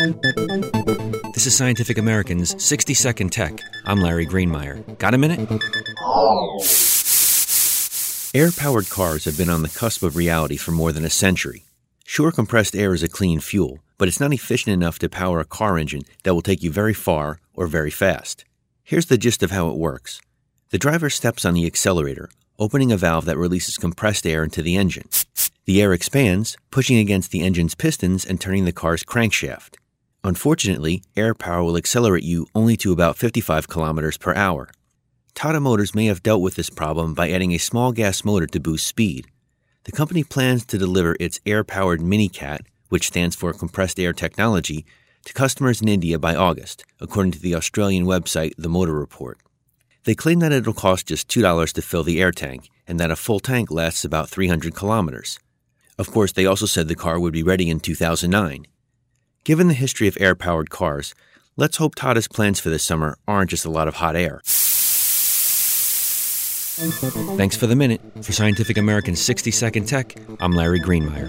This is Scientific American's 60 Second Tech. I'm Larry Greenemeier. Got a minute? Air powered cars have been on the cusp of reality for more than a century. Sure, compressed air is a clean fuel, but it's not efficient enough to power a car engine that will take you very far or very fast. Here's the gist of how it works the driver steps on the accelerator, opening a valve that releases compressed air into the engine. The air expands, pushing against the engine's pistons and turning the car's crankshaft. Unfortunately, air power will accelerate you only to about 55 kilometers per hour. Tata Motors may have dealt with this problem by adding a small gas motor to boost speed. The company plans to deliver its air powered MiniCat, which stands for Compressed Air Technology, to customers in India by August, according to the Australian website The Motor Report. They claim that it'll cost just $2 to fill the air tank and that a full tank lasts about 300 kilometers. Of course, they also said the car would be ready in 2009. Given the history of air powered cars, let's hope Tata's plans for this summer aren't just a lot of hot air. Thanks for the minute. For Scientific American 60 Second Tech, I'm Larry Greenemeier.